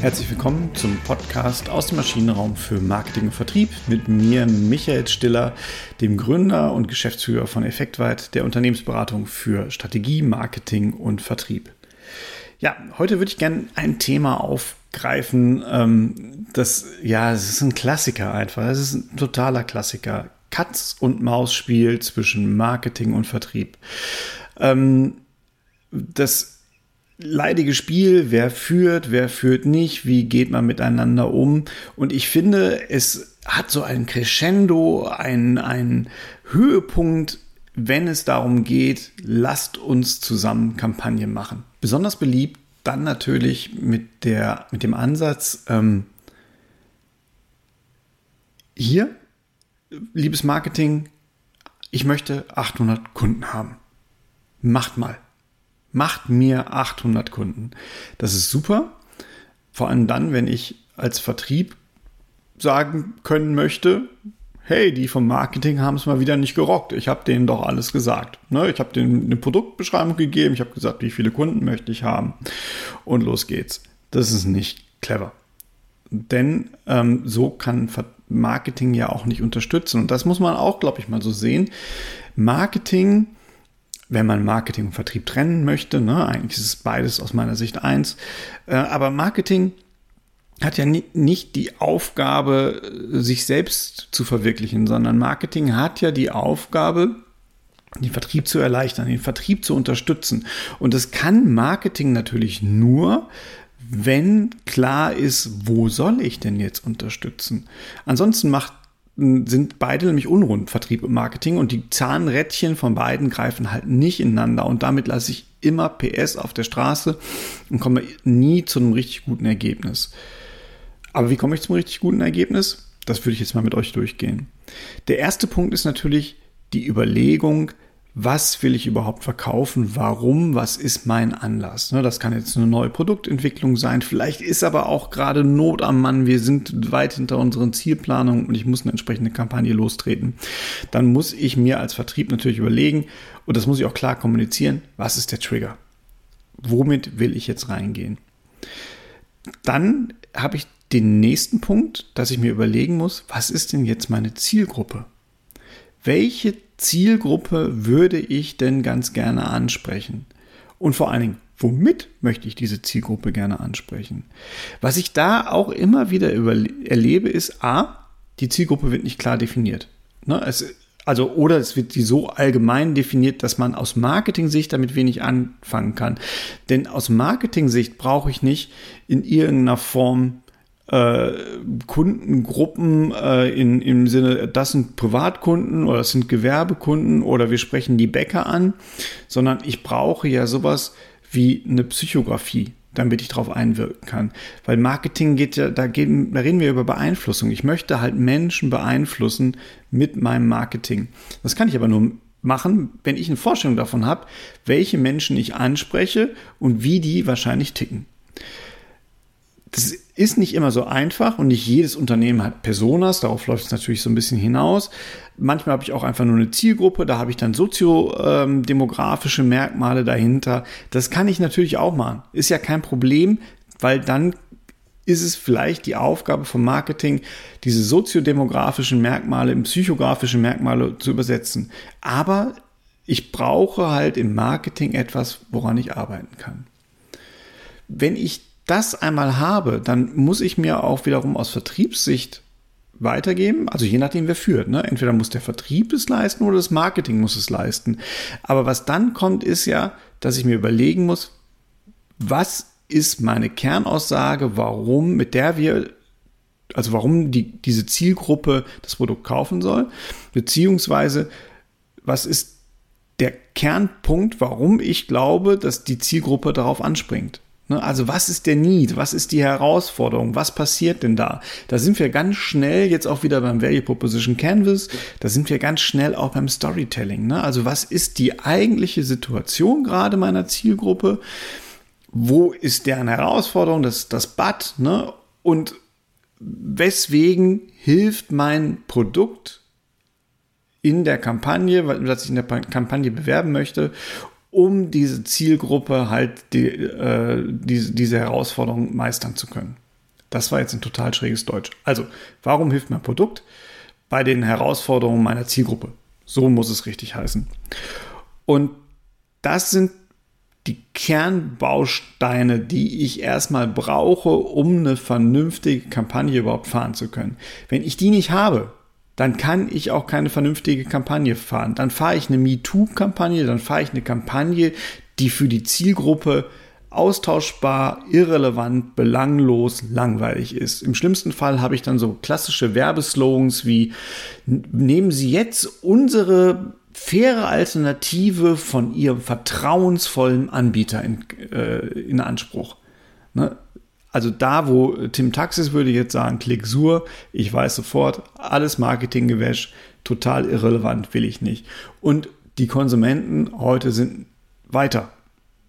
Herzlich willkommen zum Podcast aus dem Maschinenraum für Marketing und Vertrieb mit mir, Michael Stiller, dem Gründer und Geschäftsführer von Effektweit, der Unternehmensberatung für Strategie, Marketing und Vertrieb. Ja, heute würde ich gerne ein Thema aufgreifen, ähm, das, ja, es ist ein Klassiker einfach. Es ist ein totaler Klassiker. Katz- und Maus-Spiel zwischen Marketing und Vertrieb. Ähm, das leidige Spiel, wer führt, wer führt nicht, wie geht man miteinander um. Und ich finde, es hat so ein Crescendo, ein, ein Höhepunkt, wenn es darum geht, lasst uns zusammen Kampagne machen. Besonders beliebt dann natürlich mit, der, mit dem Ansatz, ähm, hier, liebes Marketing, ich möchte 800 Kunden haben. Macht mal macht mir 800 Kunden. Das ist super. Vor allem dann, wenn ich als Vertrieb sagen können möchte, hey, die vom Marketing haben es mal wieder nicht gerockt. Ich habe denen doch alles gesagt. Ne? Ich habe denen eine Produktbeschreibung gegeben, ich habe gesagt, wie viele Kunden möchte ich haben. Und los geht's. Das ist nicht clever. Denn ähm, so kann Marketing ja auch nicht unterstützen. Und das muss man auch, glaube ich, mal so sehen. Marketing wenn man Marketing und Vertrieb trennen möchte. Ne? Eigentlich ist es beides aus meiner Sicht eins. Äh, aber Marketing hat ja nicht die Aufgabe, sich selbst zu verwirklichen, sondern Marketing hat ja die Aufgabe, den Vertrieb zu erleichtern, den Vertrieb zu unterstützen. Und das kann Marketing natürlich nur, wenn klar ist, wo soll ich denn jetzt unterstützen? Ansonsten macht sind beide nämlich unrund, Vertrieb und Marketing, und die Zahnrädchen von beiden greifen halt nicht ineinander. Und damit lasse ich immer PS auf der Straße und komme nie zu einem richtig guten Ergebnis. Aber wie komme ich zum richtig guten Ergebnis? Das würde ich jetzt mal mit euch durchgehen. Der erste Punkt ist natürlich die Überlegung, was will ich überhaupt verkaufen, warum, was ist mein Anlass. Ne, das kann jetzt eine neue Produktentwicklung sein, vielleicht ist aber auch gerade Not am Mann, wir sind weit hinter unseren Zielplanungen und ich muss eine entsprechende Kampagne lostreten. Dann muss ich mir als Vertrieb natürlich überlegen, und das muss ich auch klar kommunizieren, was ist der Trigger? Womit will ich jetzt reingehen? Dann habe ich den nächsten Punkt, dass ich mir überlegen muss, was ist denn jetzt meine Zielgruppe? Welche Zielgruppe würde ich denn ganz gerne ansprechen? Und vor allen Dingen, womit möchte ich diese Zielgruppe gerne ansprechen? Was ich da auch immer wieder erlebe, ist A, die Zielgruppe wird nicht klar definiert. Ne, es, also, oder es wird die so allgemein definiert, dass man aus Marketing-Sicht damit wenig anfangen kann. Denn aus Marketing-Sicht brauche ich nicht in irgendeiner Form äh, Kundengruppen äh, in, im Sinne, das sind Privatkunden oder das sind Gewerbekunden oder wir sprechen die Bäcker an, sondern ich brauche ja sowas wie eine Psychografie, damit ich darauf einwirken kann. Weil Marketing geht ja, da, geht, da reden wir über Beeinflussung. Ich möchte halt Menschen beeinflussen mit meinem Marketing. Das kann ich aber nur machen, wenn ich eine Vorstellung davon habe, welche Menschen ich anspreche und wie die wahrscheinlich ticken. Das ist nicht immer so einfach und nicht jedes Unternehmen hat Personas, darauf läuft es natürlich so ein bisschen hinaus. Manchmal habe ich auch einfach nur eine Zielgruppe, da habe ich dann soziodemografische Merkmale dahinter. Das kann ich natürlich auch machen. Ist ja kein Problem, weil dann ist es vielleicht die Aufgabe vom Marketing, diese soziodemografischen Merkmale in psychografische Merkmale zu übersetzen. Aber ich brauche halt im Marketing etwas, woran ich arbeiten kann. Wenn ich das einmal habe, dann muss ich mir auch wiederum aus Vertriebssicht weitergeben. Also je nachdem, wer führt. Ne? Entweder muss der Vertrieb es leisten oder das Marketing muss es leisten. Aber was dann kommt, ist ja, dass ich mir überlegen muss, was ist meine Kernaussage, warum, mit der wir, also warum die, diese Zielgruppe das Produkt kaufen soll, beziehungsweise was ist der Kernpunkt, warum ich glaube, dass die Zielgruppe darauf anspringt. Ne, also was ist der Need? Was ist die Herausforderung? Was passiert denn da? Da sind wir ganz schnell jetzt auch wieder beim Value Proposition Canvas. Da sind wir ganz schnell auch beim Storytelling. Ne? Also was ist die eigentliche Situation gerade meiner Zielgruppe? Wo ist deren Herausforderung? Das, das But. Ne? Und weswegen hilft mein Produkt in der Kampagne, was ich in der Kampagne bewerben möchte, um diese Zielgruppe halt die, äh, diese, diese Herausforderung meistern zu können. Das war jetzt ein total schräges Deutsch. Also, warum hilft mein Produkt bei den Herausforderungen meiner Zielgruppe? So muss es richtig heißen. Und das sind die Kernbausteine, die ich erstmal brauche, um eine vernünftige Kampagne überhaupt fahren zu können. Wenn ich die nicht habe, dann kann ich auch keine vernünftige Kampagne fahren. Dann fahre ich eine MeToo-Kampagne, dann fahre ich eine Kampagne, die für die Zielgruppe austauschbar, irrelevant, belanglos, langweilig ist. Im schlimmsten Fall habe ich dann so klassische Werbeslogans wie nehmen Sie jetzt unsere faire Alternative von Ihrem vertrauensvollen Anbieter in, äh, in Anspruch. Ne? Also da, wo Tim Taxis würde jetzt sagen, klick sur, ich weiß sofort, alles Marketinggewäsch, total irrelevant, will ich nicht. Und die Konsumenten heute sind weiter.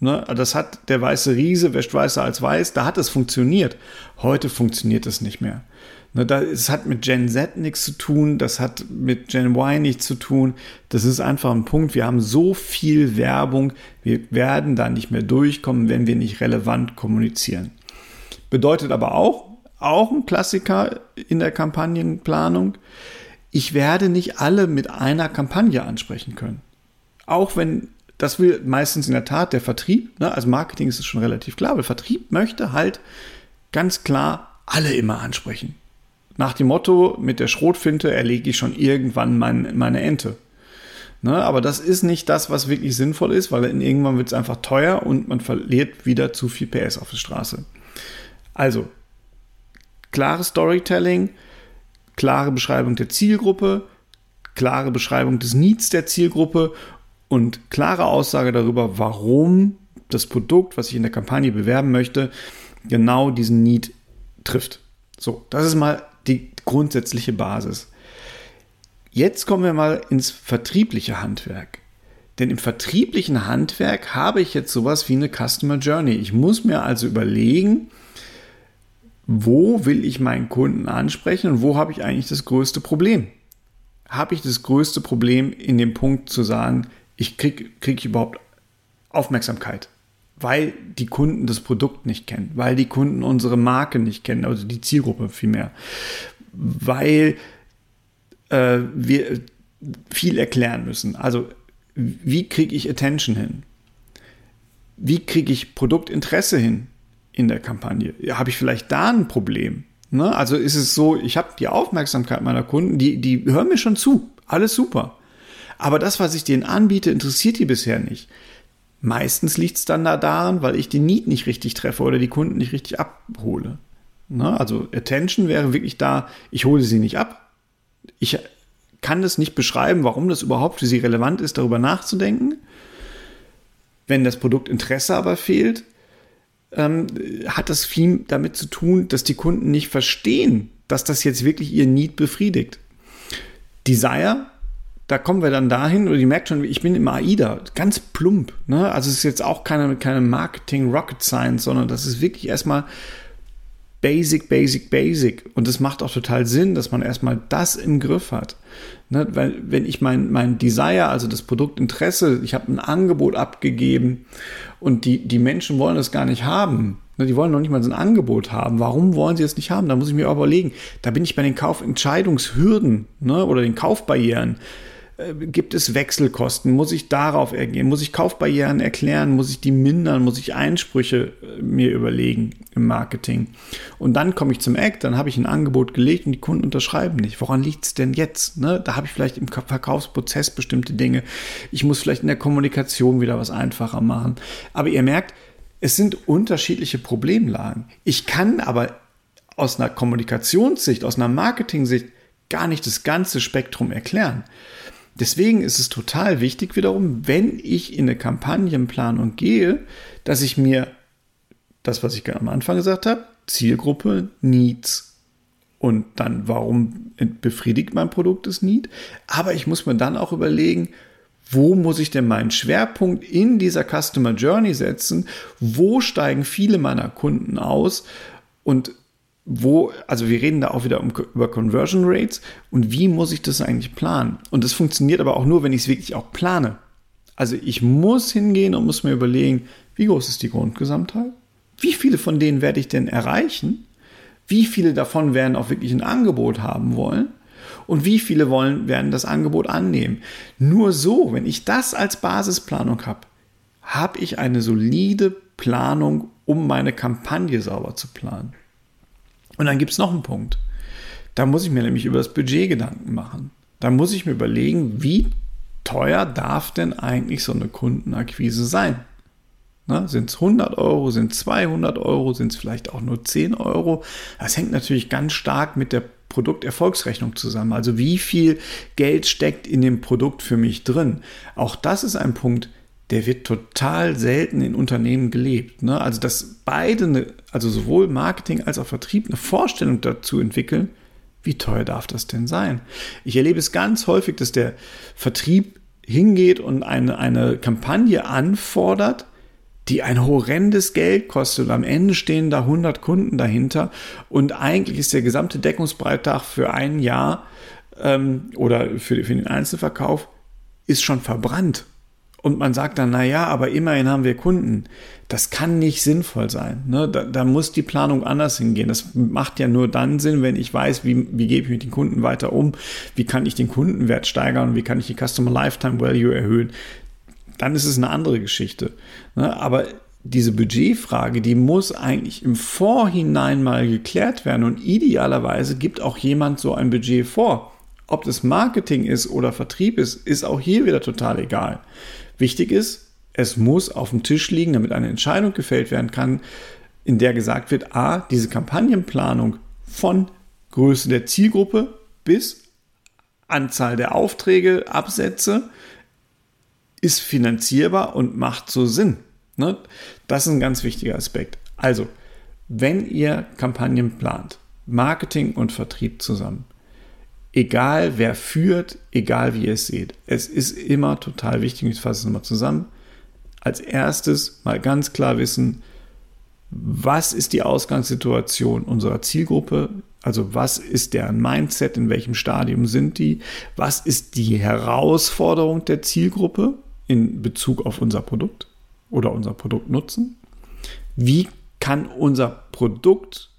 Ne? Das hat der weiße Riese, wäscht weißer als weiß, da hat es funktioniert. Heute funktioniert es nicht mehr. Ne, das hat mit Gen Z nichts zu tun, das hat mit Gen Y nichts zu tun. Das ist einfach ein Punkt. Wir haben so viel Werbung, wir werden da nicht mehr durchkommen, wenn wir nicht relevant kommunizieren. Bedeutet aber auch, auch ein Klassiker in der Kampagnenplanung, ich werde nicht alle mit einer Kampagne ansprechen können. Auch wenn das will meistens in der Tat der Vertrieb, ne? also Marketing ist es schon relativ klar, aber Vertrieb möchte halt ganz klar alle immer ansprechen. Nach dem Motto, mit der Schrotfinte erlege ich schon irgendwann mein, meine Ente. Ne? Aber das ist nicht das, was wirklich sinnvoll ist, weil irgendwann wird es einfach teuer und man verliert wieder zu viel PS auf der Straße. Also, klare Storytelling, klare Beschreibung der Zielgruppe, klare Beschreibung des Needs der Zielgruppe und klare Aussage darüber, warum das Produkt, was ich in der Kampagne bewerben möchte, genau diesen Need trifft. So, das ist mal die grundsätzliche Basis. Jetzt kommen wir mal ins vertriebliche Handwerk. Denn im vertrieblichen Handwerk habe ich jetzt sowas wie eine Customer Journey. Ich muss mir also überlegen, wo will ich meinen Kunden ansprechen und wo habe ich eigentlich das größte Problem? Habe ich das größte Problem in dem Punkt zu sagen, ich kriege krieg ich überhaupt Aufmerksamkeit, weil die Kunden das Produkt nicht kennen, weil die Kunden unsere Marke nicht kennen, also die Zielgruppe vielmehr, weil äh, wir viel erklären müssen. Also wie kriege ich Attention hin? Wie kriege ich Produktinteresse hin in der Kampagne? Habe ich vielleicht da ein Problem? Ne? Also ist es so, ich habe die Aufmerksamkeit meiner Kunden, die, die hören mir schon zu, alles super. Aber das, was ich denen anbiete, interessiert die bisher nicht. Meistens liegt es dann da daran, weil ich den Need nicht richtig treffe oder die Kunden nicht richtig abhole. Ne? Also Attention wäre wirklich da, ich hole sie nicht ab. Ich kann das nicht beschreiben, warum das überhaupt für sie relevant ist, darüber nachzudenken. Wenn das Produkt Interesse aber fehlt, ähm, hat das viel damit zu tun, dass die Kunden nicht verstehen, dass das jetzt wirklich ihr Need befriedigt. Desire da kommen wir dann dahin, oder die merkt schon, ich bin im AIDA, ganz plump. Ne? Also es ist jetzt auch keine, keine Marketing Rocket Science, sondern das ist wirklich erstmal Basic, Basic, Basic. Und es macht auch total Sinn, dass man erstmal das im Griff hat. Ne? Weil wenn ich mein, mein Desire, also das Produktinteresse, ich habe ein Angebot abgegeben und die, die Menschen wollen es gar nicht haben, Ne, die wollen noch nicht mal so ein Angebot haben. Warum wollen sie es nicht haben? Da muss ich mir überlegen. Da bin ich bei den Kaufentscheidungshürden ne, oder den Kaufbarrieren. Äh, gibt es Wechselkosten? Muss ich darauf ergehen? Muss ich Kaufbarrieren erklären? Muss ich die mindern? Muss ich Einsprüche äh, mir überlegen im Marketing? Und dann komme ich zum Act, dann habe ich ein Angebot gelegt und die Kunden unterschreiben nicht. Woran liegt es denn jetzt? Ne? Da habe ich vielleicht im Verkaufsprozess bestimmte Dinge. Ich muss vielleicht in der Kommunikation wieder was einfacher machen. Aber ihr merkt, es sind unterschiedliche Problemlagen. Ich kann aber aus einer Kommunikationssicht, aus einer Marketing-Sicht gar nicht das ganze Spektrum erklären. Deswegen ist es total wichtig wiederum, wenn ich in eine Kampagnenplanung gehe, dass ich mir das, was ich am Anfang gesagt habe, Zielgruppe, Needs und dann, warum befriedigt mein Produkt das Need? Aber ich muss mir dann auch überlegen, wo muss ich denn meinen Schwerpunkt in dieser Customer Journey setzen? Wo steigen viele meiner Kunden aus? Und wo, also wir reden da auch wieder um, über Conversion Rates und wie muss ich das eigentlich planen? Und das funktioniert aber auch nur, wenn ich es wirklich auch plane. Also ich muss hingehen und muss mir überlegen, wie groß ist die Grundgesamtheit? Wie viele von denen werde ich denn erreichen? Wie viele davon werden auch wirklich ein Angebot haben wollen? Und wie viele wollen, werden das Angebot annehmen? Nur so, wenn ich das als Basisplanung habe, habe ich eine solide Planung, um meine Kampagne sauber zu planen. Und dann gibt es noch einen Punkt. Da muss ich mir nämlich über das Budget Gedanken machen. Da muss ich mir überlegen, wie teuer darf denn eigentlich so eine Kundenakquise sein? Sind es 100 Euro, sind es 200 Euro, sind es vielleicht auch nur 10 Euro? Das hängt natürlich ganz stark mit der Produkterfolgsrechnung zusammen. Also wie viel Geld steckt in dem Produkt für mich drin? Auch das ist ein Punkt, der wird total selten in Unternehmen gelebt. Ne? Also dass beide, eine, also sowohl Marketing als auch Vertrieb, eine Vorstellung dazu entwickeln, wie teuer darf das denn sein? Ich erlebe es ganz häufig, dass der Vertrieb hingeht und eine, eine Kampagne anfordert, die ein horrendes Geld kostet. Und am Ende stehen da 100 Kunden dahinter. Und eigentlich ist der gesamte Deckungsbeitrag für ein Jahr ähm, oder für, für den Einzelverkauf ist schon verbrannt. Und man sagt dann, na ja, aber immerhin haben wir Kunden. Das kann nicht sinnvoll sein. Ne? Da, da, muss die Planung anders hingehen. Das macht ja nur dann Sinn, wenn ich weiß, wie, wie gebe ich mit den Kunden weiter um, wie kann ich den Kundenwert steigern, wie kann ich die Customer Lifetime Value erhöhen dann ist es eine andere Geschichte. Ne? Aber diese Budgetfrage, die muss eigentlich im Vorhinein mal geklärt werden und idealerweise gibt auch jemand so ein Budget vor. Ob das Marketing ist oder Vertrieb ist, ist auch hier wieder total egal. Wichtig ist, es muss auf dem Tisch liegen, damit eine Entscheidung gefällt werden kann, in der gesagt wird, a, diese Kampagnenplanung von Größe der Zielgruppe bis Anzahl der Aufträge, Absätze, ist finanzierbar und macht so Sinn. Ne? Das ist ein ganz wichtiger Aspekt. Also, wenn ihr Kampagnen plant, Marketing und Vertrieb zusammen, egal wer führt, egal wie ihr es seht, es ist immer total wichtig, ich fasse es nochmal zusammen, als erstes mal ganz klar wissen, was ist die Ausgangssituation unserer Zielgruppe, also was ist deren Mindset, in welchem Stadium sind die, was ist die Herausforderung der Zielgruppe, in Bezug auf unser Produkt oder unser Produkt nutzen? Wie kann unser Produkt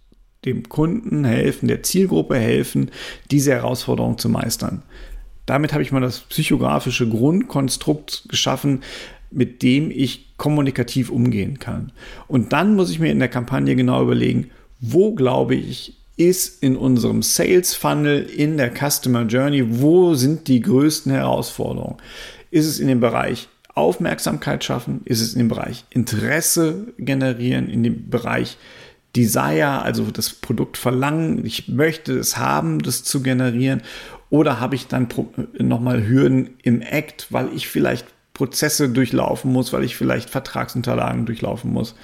dem Kunden helfen, der Zielgruppe helfen, diese Herausforderung zu meistern? Damit habe ich mal das psychografische Grundkonstrukt geschaffen, mit dem ich kommunikativ umgehen kann. Und dann muss ich mir in der Kampagne genau überlegen, wo glaube ich, ist in unserem Sales Funnel, in der Customer Journey, wo sind die größten Herausforderungen? Ist es in dem Bereich Aufmerksamkeit schaffen? Ist es in dem Bereich Interesse generieren? In dem Bereich Desire, also das Produkt verlangen? Ich möchte es haben, das zu generieren. Oder habe ich dann nochmal Hürden im Act, weil ich vielleicht Prozesse durchlaufen muss, weil ich vielleicht Vertragsunterlagen durchlaufen muss?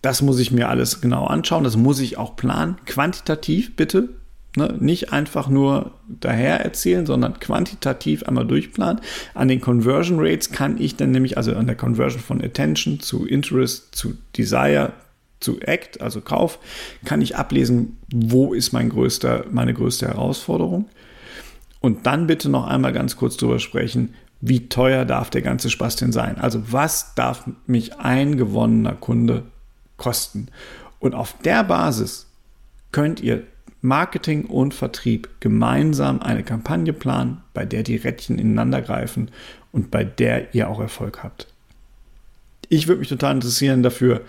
Das muss ich mir alles genau anschauen. Das muss ich auch planen. Quantitativ bitte. Ne? Nicht einfach nur daher erzählen, sondern quantitativ einmal durchplanen. An den Conversion Rates kann ich dann nämlich, also an der Conversion von Attention zu Interest zu Desire zu Act, also Kauf, kann ich ablesen, wo ist mein größter, meine größte Herausforderung. Und dann bitte noch einmal ganz kurz drüber sprechen, wie teuer darf der ganze Spaß denn sein? Also was darf mich ein gewonnener Kunde kosten? Und auf der Basis könnt ihr Marketing und Vertrieb gemeinsam eine Kampagne planen, bei der die Rädchen ineinander greifen und bei der ihr auch Erfolg habt. Ich würde mich total interessieren dafür,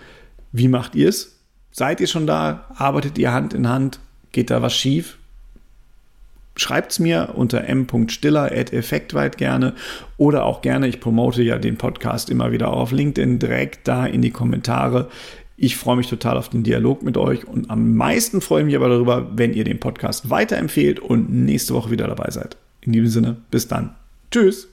wie macht ihr es? Seid ihr schon da? Arbeitet ihr Hand in Hand? Geht da was schief? Schreibt es mir unter m.stiller.effektweit gerne oder auch gerne, ich promote ja den Podcast immer wieder auf LinkedIn, direkt da in die Kommentare. Ich freue mich total auf den Dialog mit euch und am meisten freue ich mich aber darüber, wenn ihr den Podcast weiterempfehlt und nächste Woche wieder dabei seid. In diesem Sinne, bis dann. Tschüss.